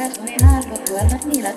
gasolina, por tu la